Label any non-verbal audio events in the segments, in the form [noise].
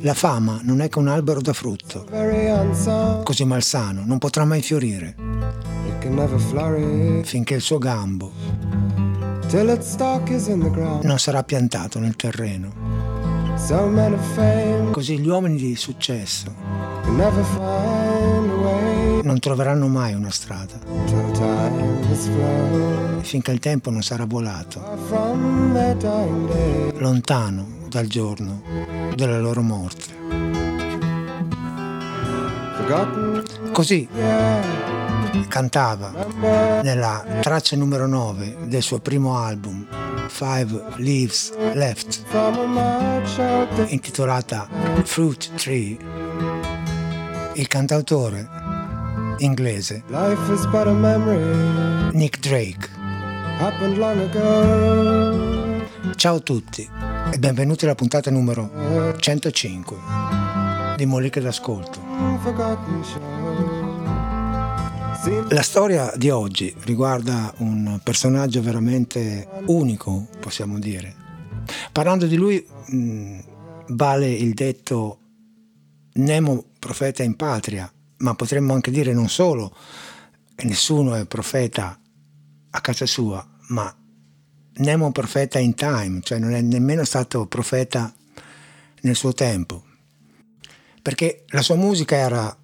La fama non è che un albero da frutto, così malsano, non potrà mai fiorire. Finché il suo gambo non sarà piantato nel terreno. Così gli uomini di successo non troveranno mai una strada. Finché il tempo non sarà volato lontano dal giorno della loro morte. Così cantava nella traccia numero 9 del suo primo album Five Leaves Left intitolata Fruit Tree. Il cantautore inglese Nick Drake. Ciao a tutti e benvenuti alla puntata numero 105 di Moliche d'Ascolto la storia di oggi riguarda un personaggio veramente unico, possiamo dire. Parlando di lui mh, vale il detto Nemo profeta in patria, ma potremmo anche dire non solo, nessuno è profeta a casa sua, ma Nemo profeta in time, cioè non è nemmeno stato profeta nel suo tempo, perché la sua musica era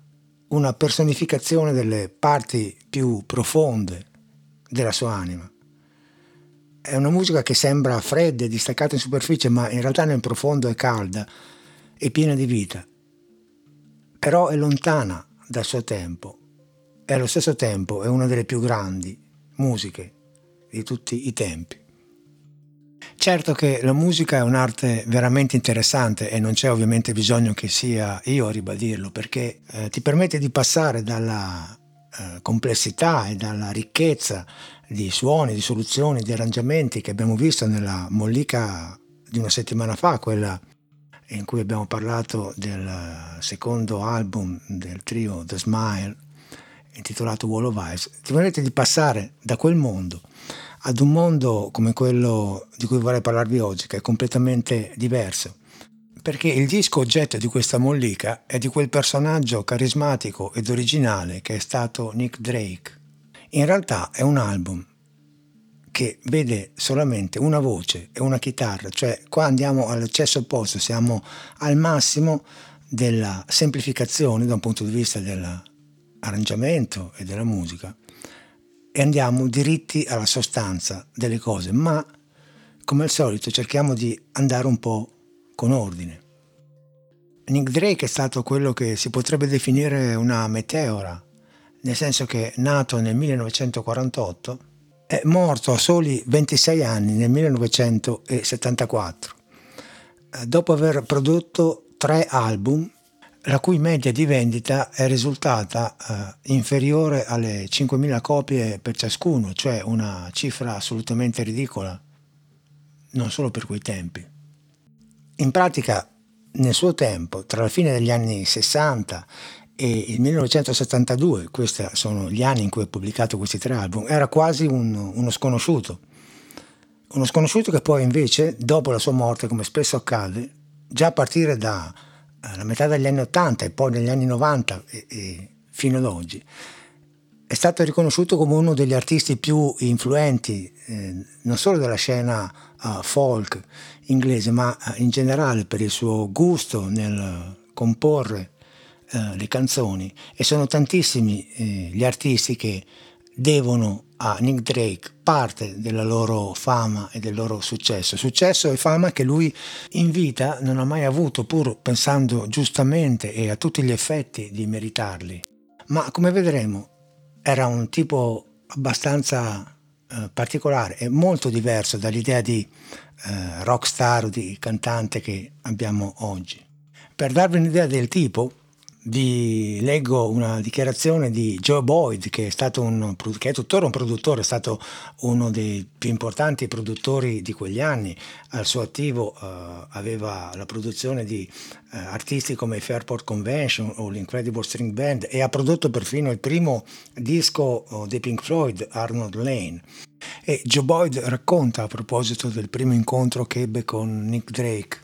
una personificazione delle parti più profonde della sua anima. È una musica che sembra fredda e distaccata in superficie, ma in realtà nel profondo è calda e piena di vita. Però è lontana dal suo tempo e allo stesso tempo è una delle più grandi musiche di tutti i tempi. Certo che la musica è un'arte veramente interessante e non c'è ovviamente bisogno che sia io a ribadirlo perché eh, ti permette di passare dalla eh, complessità e dalla ricchezza di suoni, di soluzioni, di arrangiamenti che abbiamo visto nella mollica di una settimana fa, quella in cui abbiamo parlato del secondo album del trio The Smile intitolato Wall of Ice, ti permette di passare da quel mondo ad un mondo come quello di cui vorrei parlarvi oggi, che è completamente diverso. Perché il disco oggetto di questa mollica è di quel personaggio carismatico ed originale che è stato Nick Drake. In realtà è un album che vede solamente una voce e una chitarra, cioè qua andiamo all'eccesso opposto, siamo al massimo della semplificazione da un punto di vista dell'arrangiamento e della musica e andiamo diritti alla sostanza delle cose, ma come al solito cerchiamo di andare un po' con ordine. Nick Drake è stato quello che si potrebbe definire una meteora, nel senso che nato nel 1948 è morto a soli 26 anni nel 1974, dopo aver prodotto tre album la cui media di vendita è risultata eh, inferiore alle 5.000 copie per ciascuno, cioè una cifra assolutamente ridicola, non solo per quei tempi. In pratica, nel suo tempo, tra la fine degli anni 60 e il 1972, questi sono gli anni in cui ha pubblicato questi tre album, era quasi un, uno sconosciuto. Uno sconosciuto che poi invece, dopo la sua morte, come spesso accade, già a partire da alla metà degli anni 80 e poi negli anni 90 e, e fino ad oggi, è stato riconosciuto come uno degli artisti più influenti eh, non solo della scena uh, folk inglese, ma uh, in generale per il suo gusto nel comporre uh, le canzoni. E sono tantissimi eh, gli artisti che devono a Nick Drake parte della loro fama e del loro successo. Successo e fama che lui in vita non ha mai avuto, pur pensando giustamente e a tutti gli effetti di meritarli. Ma come vedremo era un tipo abbastanza eh, particolare e molto diverso dall'idea di eh, rockstar o di cantante che abbiamo oggi. Per darvi un'idea del tipo, vi leggo una dichiarazione di Joe Boyd, che è, stato un, che è tuttora un produttore, è stato uno dei più importanti produttori di quegli anni. Al suo attivo uh, aveva la produzione di uh, artisti come Fairport Convention o l'Incredible String Band e ha prodotto perfino il primo disco uh, dei Pink Floyd, Arnold Lane. E Joe Boyd racconta a proposito del primo incontro che ebbe con Nick Drake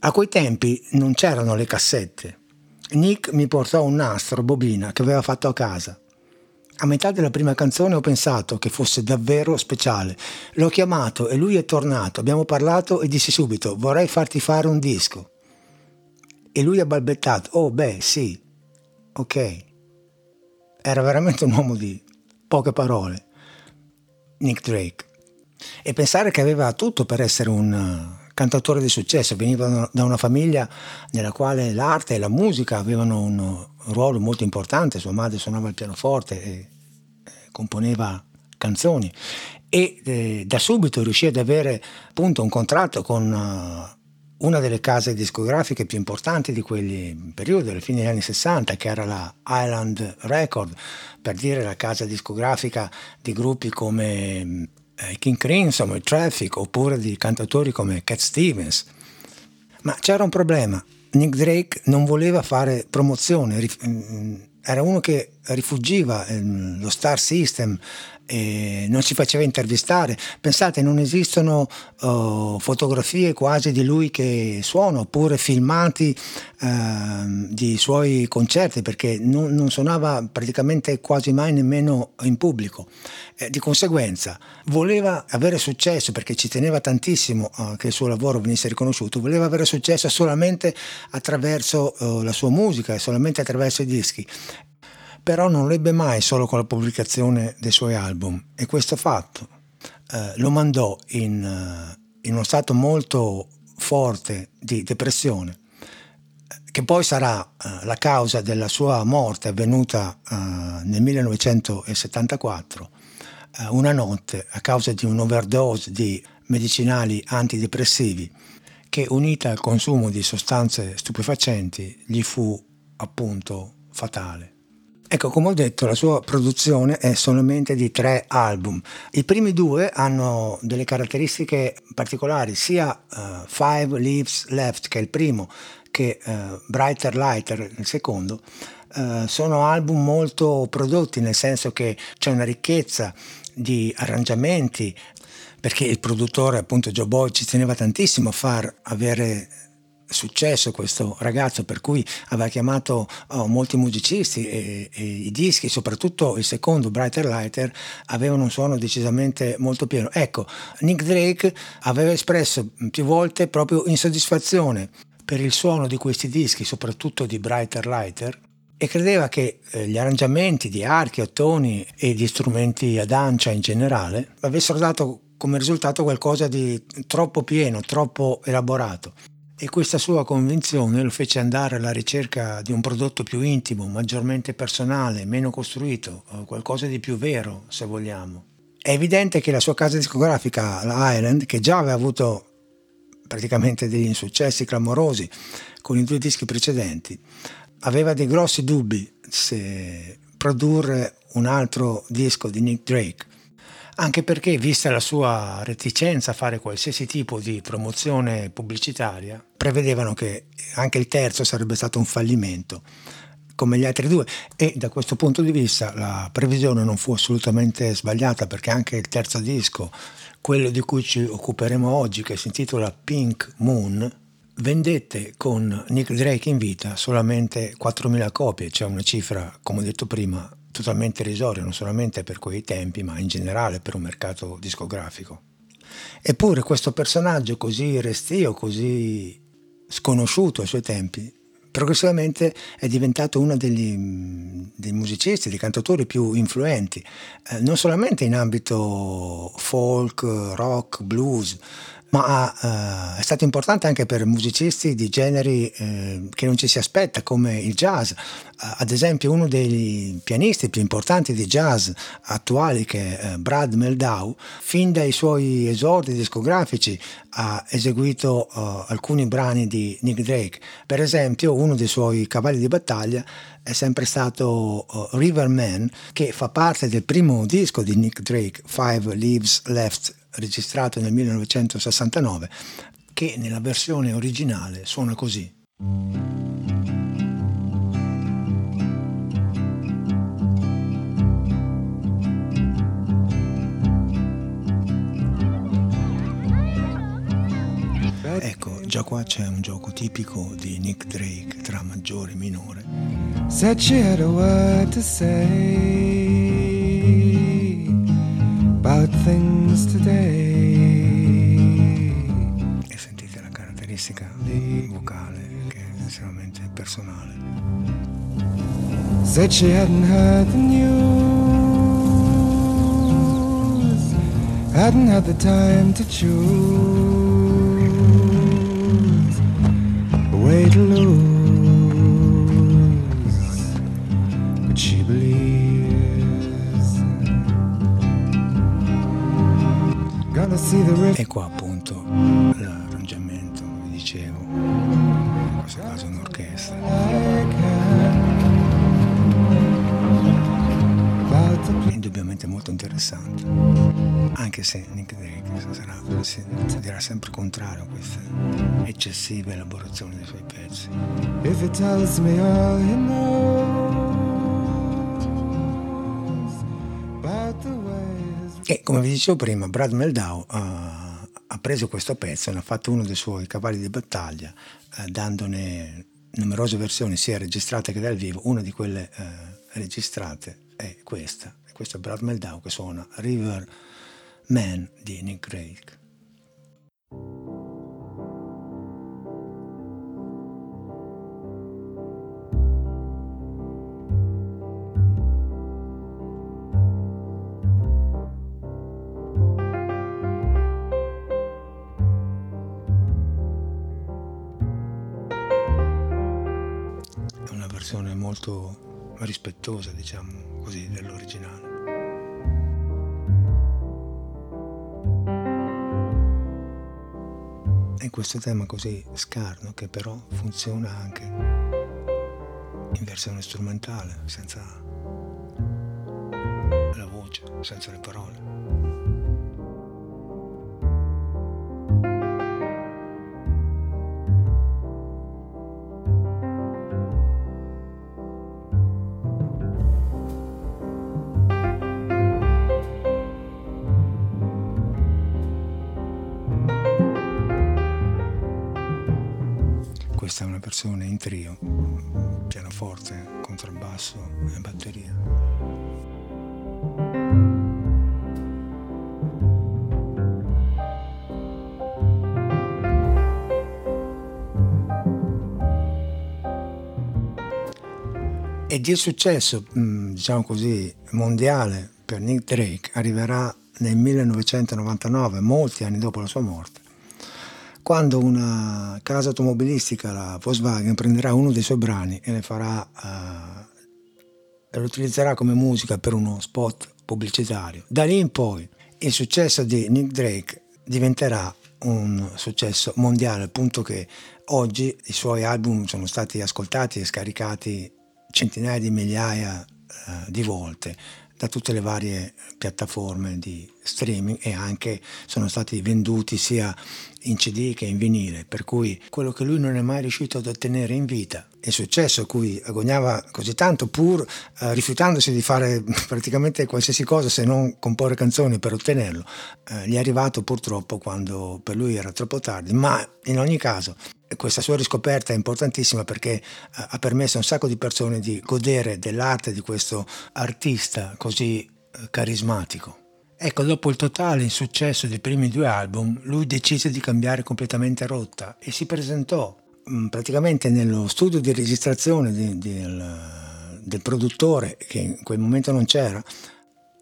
A quei tempi non c'erano le cassette. Nick mi portò un nastro, bobina, che aveva fatto a casa. A metà della prima canzone ho pensato che fosse davvero speciale. L'ho chiamato e lui è tornato. Abbiamo parlato e disse subito: Vorrei farti fare un disco. E lui ha balbettato: Oh, beh, sì, ok. Era veramente un uomo di poche parole. Nick Drake. E pensare che aveva tutto per essere un cantautore di successo, veniva da una famiglia nella quale l'arte e la musica avevano un ruolo molto importante, sua madre suonava il pianoforte e eh, componeva canzoni. E eh, da subito riuscì ad avere appunto un contratto con uh, una delle case discografiche più importanti di quel periodo, alla fine degli anni 60, che era la Island Record, per dire la casa discografica di gruppi come eh, King Crimson, il Traffic, oppure di cantatori come Cat Stevens. Ma c'era un problema, Nick Drake non voleva fare promozione, mm, era uno che rifugiva ehm, lo star system, e non si faceva intervistare. Pensate, non esistono uh, fotografie quasi di lui che suona oppure filmati uh, di suoi concerti perché non, non, suonava praticamente quasi mai nemmeno in pubblico. Eh, di conseguenza voleva avere successo perché ci teneva tantissimo uh, che il suo lavoro venisse riconosciuto, voleva avere successo solamente attraverso la sua musica solamente attraverso i dischi però non l'ebbe mai solo con la pubblicazione dei suoi album e questo fatto eh, lo mandò in, uh, in, uno stato molto forte di depressione che poi sarà uh, la causa della sua morte avvenuta uh, nel 1974 una notte a causa di un'overdose di medicinali antidepressivi che unita al consumo di sostanze stupefacenti gli fu appunto fatale. Ecco, come ho detto, la sua produzione è solamente di tre album. I primi due hanno delle caratteristiche particolari, sia uh, Five Leaves Left, che è il primo, che uh, Brighter Lighter, il secondo. Uh, sono album molto prodotti, nel senso che c'è una ricchezza di arrangiamenti, perché il produttore, appunto Joe Boy, ci teneva tantissimo a far avere successo questo ragazzo per cui aveva chiamato oh, molti musicisti e, e, i dischi, soprattutto il secondo Brighter Lighter, avevano un suono decisamente molto pieno. Ecco, Nick Drake aveva espresso più volte proprio insoddisfazione per il suono di questi dischi, soprattutto di Brighter Lighter, e credeva che eh, gli arrangiamenti di archi, ottoni e di strumenti ad ancia in generale avessero dato come risultato qualcosa di troppo pieno, troppo elaborato e questa sua convinzione lo fece andare alla ricerca di un prodotto più intimo, maggiormente personale, meno costruito, qualcosa di più vero, se vogliamo. È evidente che la sua casa discografica, la Island, che già aveva avuto praticamente degli insuccessi clamorosi con i due dischi precedenti, aveva dei grossi dubbi se produrre un altro disco di Nick Drake anche perché, vista la sua reticenza a fare qualsiasi tipo di promozione pubblicitaria, prevedevano che anche il terzo sarebbe stato un fallimento come gli altri due. E da questo punto di vista la previsione non fu assolutamente sbagliata perché anche il terzo disco, quello di cui ci occuperemo oggi che si intitola Pink Moon, vendette con Nick Drake in vita solamente 4.000 copie, cioè una cifra, come ho detto prima, totalmente irrisorio, non solamente per quei tempi, ma in generale per un mercato discografico. Eppure questo personaggio così restio, così sconosciuto ai suoi tempi, progressivamente è diventato uno degli, dei musicisti, dei cantatori più influenti, eh, non solamente in ambito folk, rock, blues, ma uh, è stato importante anche per musicisti di generi eh, che non ci si aspetta, come il jazz. Uh, ad esempio, uno dei pianisti più importanti di jazz attuali, che è uh, Brad Meldau, fin dai suoi esordi discografici ha eseguito alcuni brani di Nick Drake. Per esempio, uno dei suoi cavalli di battaglia è sempre stato Riverman, che fa parte del primo disco di Nick Drake, Five Leaves Left registrato nel 1969, che nella versione originale suona così. Ecco, già qua c'è un gioco tipico di Nick Drake tra maggiore e minore. Said she had a word to say about things today. E sentite la caratteristica di vocale che è estremamente personale. Said she hadn't heard the news, hadn't had the time to choose. A way to lose, E qua appunto l'arrangiamento, vi dicevo, in questo caso un'orchestra. Indubbiamente molto interessante, anche se Nick Drake sarà, si, si dirà sempre contrario a queste eccessive elaborazioni dei suoi pezzi. E come vi dicevo prima, Brad Meldau uh, ha preso questo pezzo e ne ha fatto uno dei suoi cavalli di battaglia, uh, dandone numerose versioni sia registrate che dal vivo. Una di quelle uh, registrate è questa. Questo è Brad Meldau che suona River Man di Nick Drake. Molto rispettosa, diciamo così, dell'originale. E questo tema così scarno che però funziona anche in versione strumentale, senza la voce, senza le parole. Versione in trio, pianoforte, contrabbasso e batteria. Ed il successo, diciamo così, mondiale per Nick Drake arriverà nel 1999, molti anni dopo la sua morte quando una casa automobilistica, la Volkswagen, prenderà uno dei suoi brani e farà, uh, lo utilizzerà come musica per uno spot pubblicitario. Da lì in poi il successo di Nick Drake diventerà un successo mondiale, al punto che oggi i suoi album sono stati ascoltati e scaricati centinaia di migliaia uh, di volte da tutte le varie piattaforme di streaming e anche sono stati venduti sia in CD che in vinile, per cui quello che lui non è mai riuscito ad ottenere in vita, il successo a cui agognava così tanto pur eh, rifiutandosi di fare [laughs] praticamente qualsiasi cosa se non comporre canzoni per ottenerlo, eh, gli è arrivato purtroppo quando per lui era troppo tardi, ma in ogni caso questa sua riscoperta è importantissima perché eh, ha permesso a un sacco di persone di godere dell'arte di questo artista così eh, carismatico. Ecco, dopo il totale insuccesso dei primi due album, lui decise di cambiare completamente rotta e si presentò mh, praticamente nello studio di registrazione di, di, del, del produttore, che in quel momento non c'era,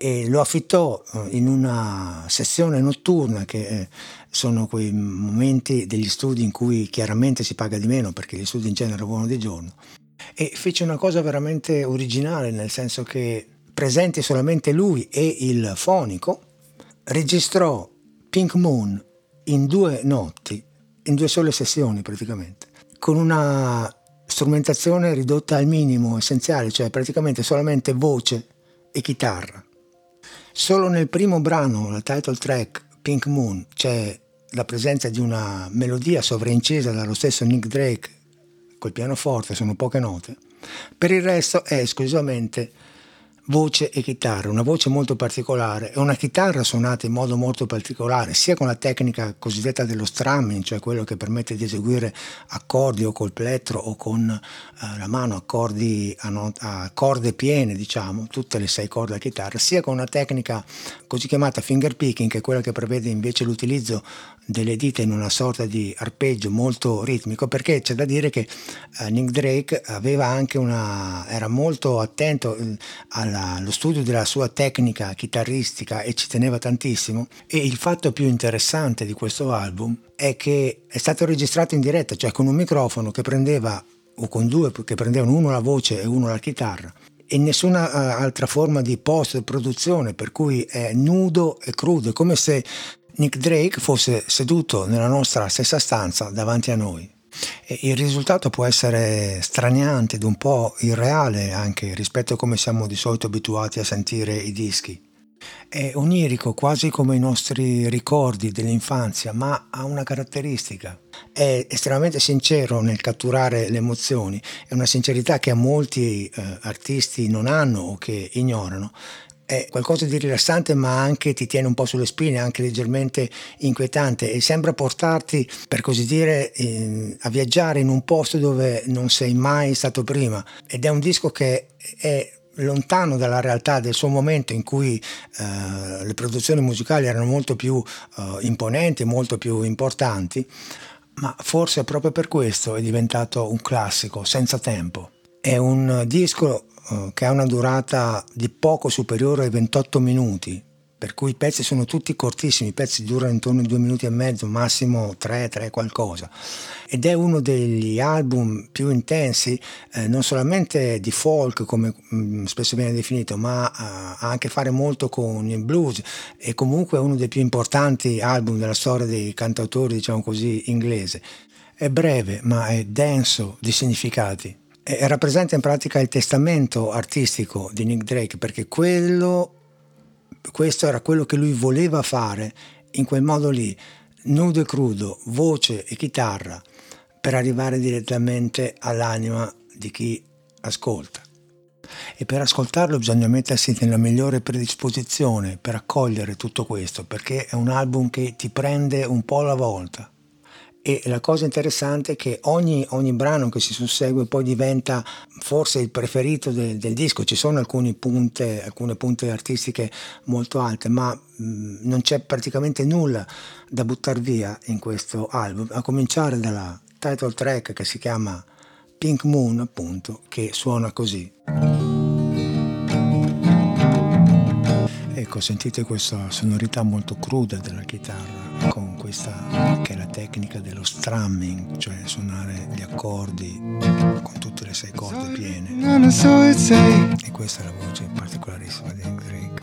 e lo affittò eh, in una sessione notturna che eh, sono quei momenti degli studi in cui chiaramente si paga di meno perché gli studi in genere volano di giorno. E fece una cosa veramente originale nel senso che presente solamente lui e il fonico registrò Pink Moon in due notti in due sole sessioni praticamente con una strumentazione ridotta al minimo essenziale cioè praticamente solamente voce e chitarra Solo nel primo brano, la title track Pink Moon, c'è la presenza di una melodia sovraincisa dallo stesso Nick Drake col pianoforte, sono poche note. Per il resto è esclusivamente voce e chitarra, una voce molto particolare e una chitarra suonata in modo molto particolare, sia con la tecnica cosiddetta dello strumming, cioè quello che permette di eseguire accordi o col plettro o con eh, la mano accordi a, not- a, corde piene, diciamo, tutte le sei corde a chitarra, sia con una tecnica così chiamata finger picking, che è quella che prevede invece l'utilizzo delle dita in una sorta di arpeggio molto ritmico, perché c'è da dire che eh, Nick Drake aveva anche una, era molto attento eh, alla, allo studio della sua tecnica chitarristica e ci teneva tantissimo. E il fatto più interessante di questo album è che è stato registrato in diretta, cioè con un microfono che prendeva, o con due che prendevano uno la voce e uno la chitarra, e nessuna uh, altra forma di post produzione per cui è nudo e crudo è come se Nick Drake fosse seduto nella nostra stessa stanza davanti a noi. E il risultato può essere straniante ed un po' irreale anche rispetto a come siamo di solito abituati a sentire i dischi. È onirico quasi come i nostri ricordi dell'infanzia, ma ha una caratteristica. È estremamente sincero nel catturare le emozioni, è una sincerità che a molti eh, artisti non hanno o che ignorano è qualcosa di rilassante ma anche ti tiene un po' sulle spine, anche leggermente inquietante. E sembra portarti, per così dire, in, a viaggiare in un posto dove non sei mai stato prima. Ed è un disco che è lontano dalla realtà del suo momento in cui eh, le produzioni musicali erano molto più eh, imponenti, molto più importanti, ma forse proprio per questo è diventato un classico senza tempo. È un disco eh, che ha una durata di poco superiore ai 28 minuti, per cui i pezzi sono tutti cortissimi, i pezzi durano intorno ai due minuti e mezzo, massimo tre, tre qualcosa. Ed è uno degli album più intensi, eh, non solamente di folk, come mh, mm, spesso viene definito, ma uh, ha a che fare molto con il blues e comunque è uno dei più importanti album della storia dei cantautori, diciamo così, inglese. È breve, ma è denso di significati eh, rappresenta in pratica il testamento artistico di Nick Drake perché quello, questo era quello che lui voleva fare in quel modo lì, nudo e crudo, voce e chitarra, per arrivare direttamente all'anima di chi ascolta. E per ascoltarlo bisogna mettersi nella migliore predisposizione per accogliere tutto questo, perché è un album che ti prende un po' alla volta e la cosa interessante è che ogni, ogni, brano che si sussegue poi diventa forse il preferito del, del disco, ci sono punte, alcune punte artistiche molto alte, ma mh, non c'è praticamente nulla da buttare via in questo album, a cominciare dalla title track che si chiama Pink Moon, appunto, che suona così. Ecco, sentite questa sonorità molto cruda della chitarra con questa che è la tecnica dello strumming, cioè suonare gli accordi con tutte le sei corde piene. E questa è la voce particolarissima di Drake.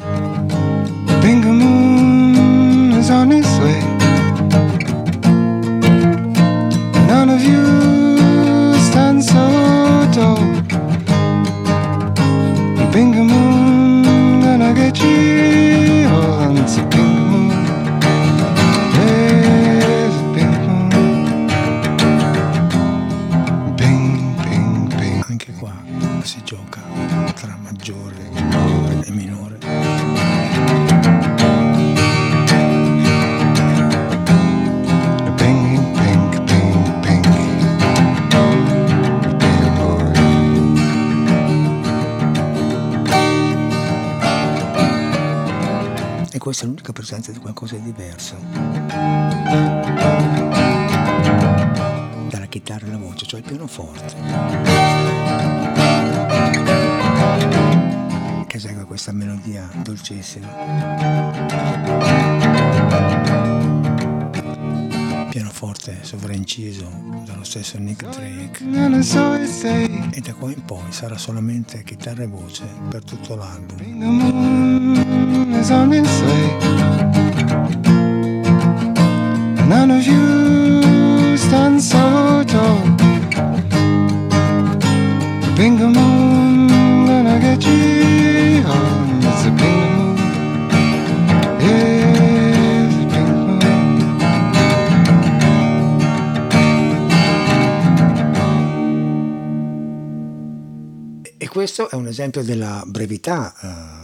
Pianoforte che esegue questa melodia dolcissima. Pianoforte sovrainciso dallo stesso Nick Drake. E da qua in poi sarà solamente chitarra e voce per tutto l'album. None of you stand so Bingo moon, gonna get you home. It's a bingo moon. Yes, bingo moon. E questo è un esempio della brevità uh,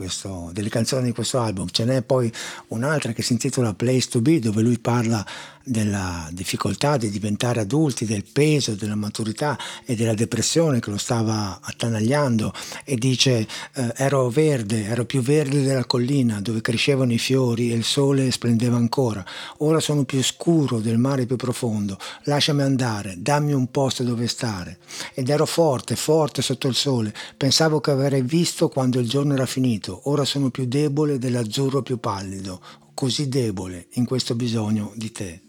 questo, delle canzoni di questo album. Ce n'è poi un'altra che si intitola Place to Be, dove lui parla della difficoltà di diventare adulti, del peso, della maturità e della depressione che lo stava attanagliando e dice eh, ero verde, ero più verde della collina dove crescevano i fiori e il sole splendeva ancora, ora sono più scuro del mare più profondo, lasciami andare, dammi un posto dove stare. Ed ero forte, forte sotto il sole, pensavo che avrei visto quando il giorno era finito, ora sono più debole dell'azzurro più pallido, così debole in questo bisogno di te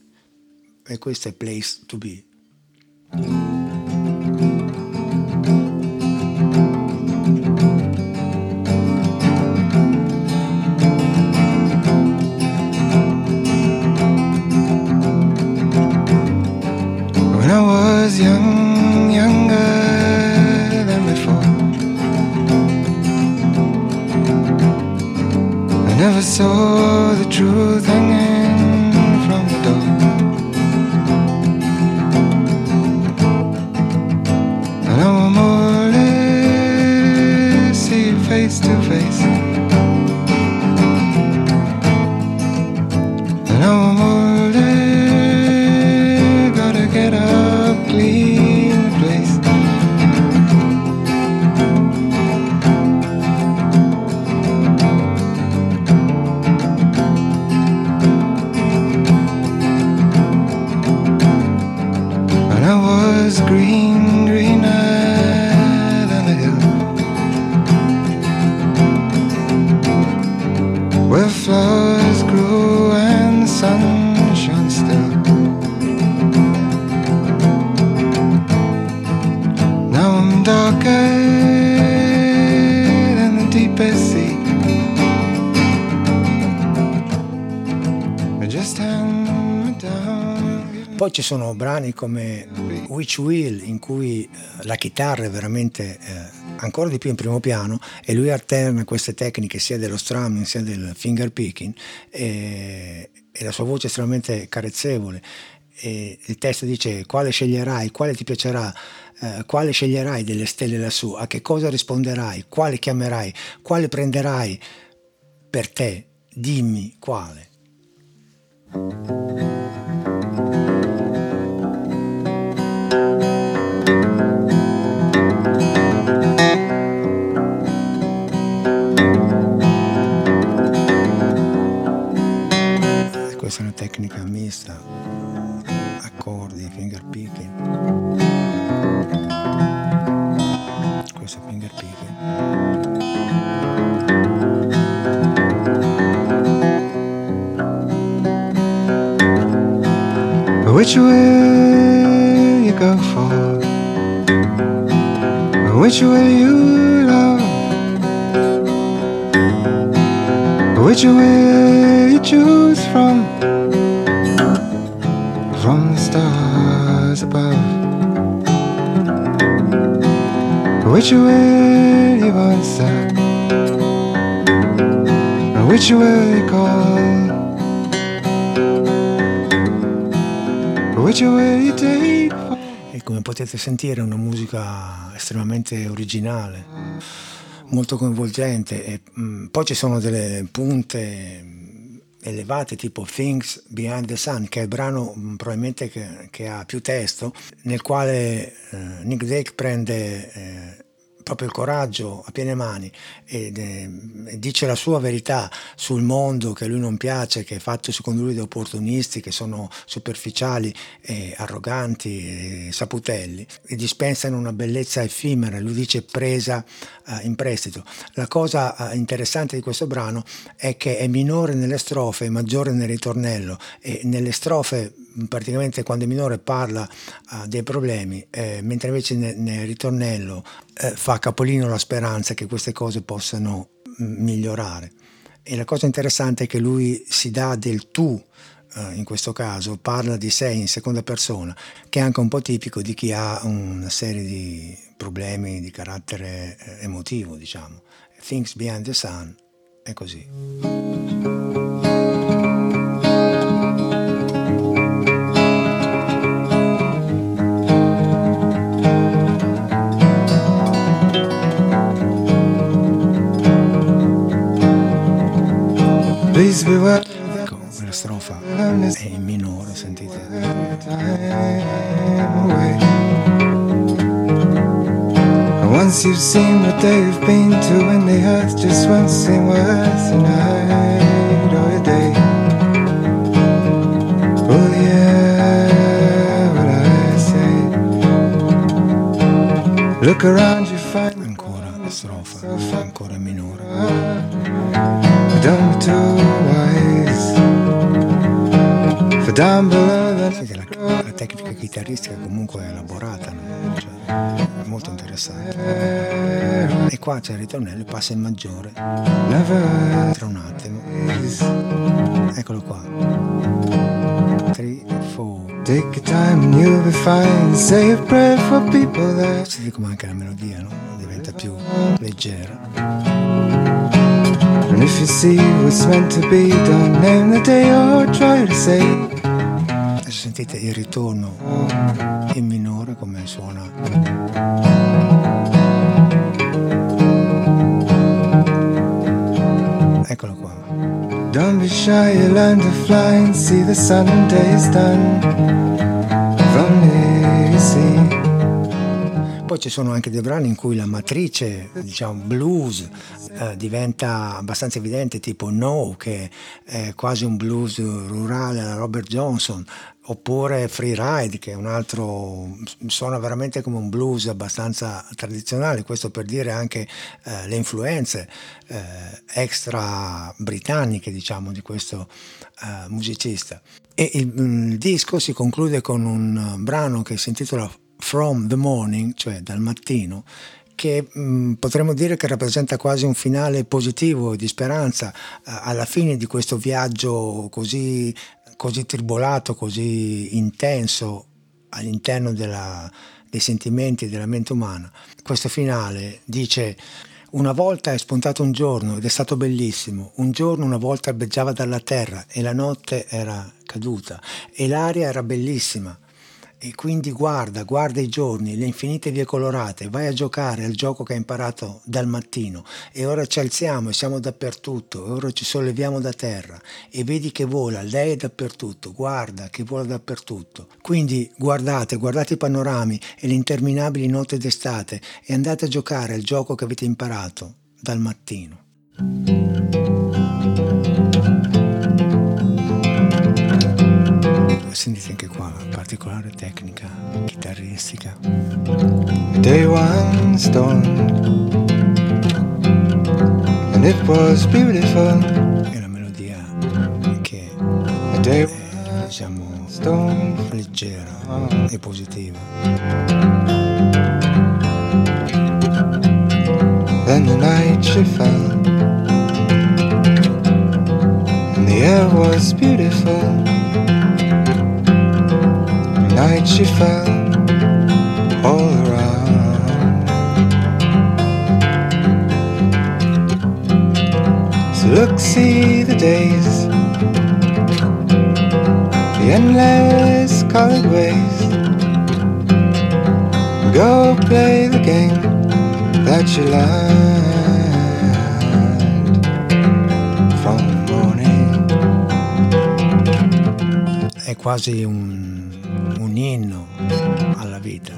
e questo è Place to Be. When I was young, younger than before, I never saw the truth Poi ci sono brani come Which Will in cui eh, la chitarra è veramente eh, ancora di più in primo piano e lui alterna queste tecniche sia dello strumming sia del finger picking e, e la sua voce è estremamente carezzevole. E il testo dice quale sceglierai, quale ti piacerà, eh, quale sceglierai delle stelle lassù, a che cosa risponderai, quale chiamerai, quale prenderai per te, dimmi quale. Tecnica mista, accordi, finger picking. Questo è finger picking. Which will you go for? Which will you love? Which you choose from? From the stars above. Which will you answer? Which will you call? Which will you take? E come potete sentire è una musica estremamente originale, molto coinvolgente. E, mm, poi ci sono delle punte elevate tipo Things Behind the Sun, che è il brano mm, probabilmente che, che ha più testo, nel quale eh, Nick Drake prende eh, proprio il coraggio a piene mani e eh, dice la sua verità sul mondo che a lui non piace, che è fatto secondo lui da opportunisti che sono superficiali e arroganti e saputelli e dispensa in una bellezza effimera, lui dice presa eh, in prestito. La cosa eh, interessante di questo brano è che è minore nelle strofe e maggiore nel ritornello e nelle strofe praticamente quando è minore parla uh, dei problemi, eh, mentre invece nel, nel ritornello eh, fa capolino la speranza che queste cose possano mm, migliorare. E la cosa interessante è che lui si dà del tu, eh, in questo caso, parla di sé in seconda persona, che è anche un po' tipico di chi ha una serie di problemi di carattere eh, emotivo, diciamo. Things Behind the Sun è così. È in minore, sentite. Once you've seen what they've been to, and the earth just won't seem worth a night or a day. Oh yeah, what I say. Look around, chitarristica comunque è elaborata, no? Cioè, molto interessante. E qua c'è il ritornello, passa in maggiore, tra un attimo. Eccolo qua. 3, 4. Take your time and you'll be fine. Say a prayer for people that Senti come anche la melodia, no? Diventa più leggera. And if you see what's meant to be, don't name the day or try to say. Sentite il ritorno in minore come suona. Eccolo qua. Don't be shy, you learn to fly and see the Sunday's done. If only you see. Poi ci sono anche dei brani in cui la matrice, diciamo, blues eh, diventa abbastanza evidente, tipo No, che è quasi un blues rurale alla Robert Johnson, oppure Free Ride, che è un altro, suona veramente come un blues abbastanza tradizionale, questo per dire anche eh, le influenze eh, extra britanniche, diciamo, di questo eh, musicista. E il, il disco si conclude con un brano che si intitola From the Morning, cioè dal mattino, che mh, potremmo dire che rappresenta quasi un finale positivo di speranza eh, alla fine di questo viaggio così, così tribolato, così intenso all'interno della, dei sentimenti della mente umana. Questo finale dice una volta è spuntato un giorno ed è stato bellissimo. Un giorno una volta albeggiava dalla terra e la notte era caduta e l'aria era bellissima. E quindi guarda, guarda i giorni, le infinite vie colorate, vai a giocare al gioco che hai imparato dal mattino e ora ci alziamo e siamo dappertutto e ora ci solleviamo da terra e vedi che vola, lei è dappertutto, guarda che vola dappertutto. Quindi guardate, guardate i panorami e le interminabili notti d'estate e andate a giocare al gioco che avete imparato dal mattino. Sentite anche qua la particolare tecnica chitarristica. Day one storm. And it was beautiful. E la melodia che A day è diciamo storm. leggera e positiva. Then the night she fell. And the air was beautiful. Night she fell all around. So look, see the days, the endless colored ways. Go play the game that you learned from morning. È quasi un, um un inno alla vita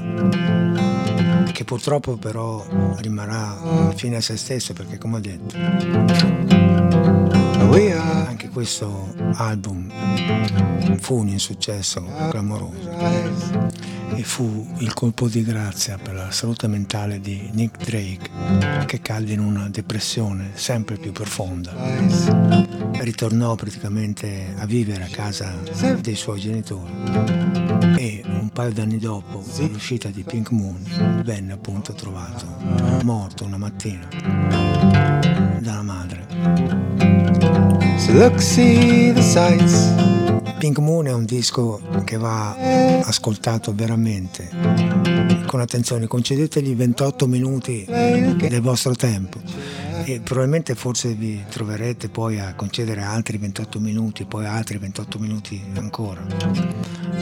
che purtroppo però rimarrà fine a se stesso perché come ho detto are anche questo album fu un insuccesso clamoroso. E fu il colpo di grazia per la salute mentale di Nick Drake che cadde in una depressione sempre più profonda. Ritornò praticamente a vivere a casa dei suoi genitori e un paio d'anni dopo l'uscita di Pink Moon venne appunto trovato morto una mattina dalla madre. So look, see the sights. Pink Moon è un disco che va ascoltato veramente. Con attenzione, concedetegli 28 minuti del vostro tempo e probabilmente forse vi troverete poi a concedere altri 28 minuti, poi altri 28 minuti ancora,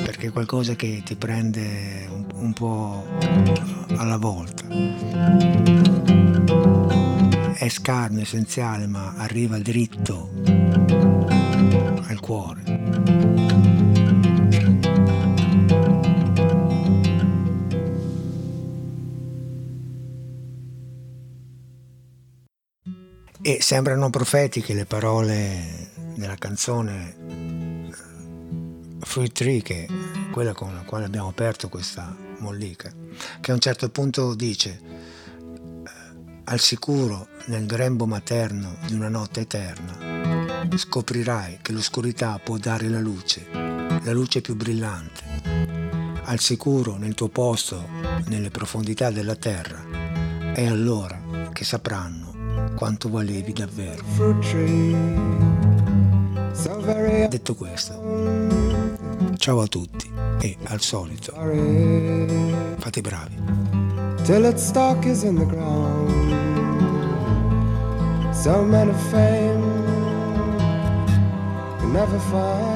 perché è qualcosa che ti prende un, un po' alla volta. È scarno, essenziale, ma arriva dritto al cuore. E sembrano profetiche le parole della canzone eh, Fruit Tree, che è quella con la quale abbiamo aperto questa mollica, che a un certo punto dice eh, al sicuro nel grembo materno di una notte eterna scoprirai che l'oscurità può dare la luce, la luce più brillante. Al sicuro nel tuo posto, nelle profondità della terra, è allora che sapranno quanto valevi davvero. Detto questo, ciao a tutti e al solito, fate i bravi. So men fame never find.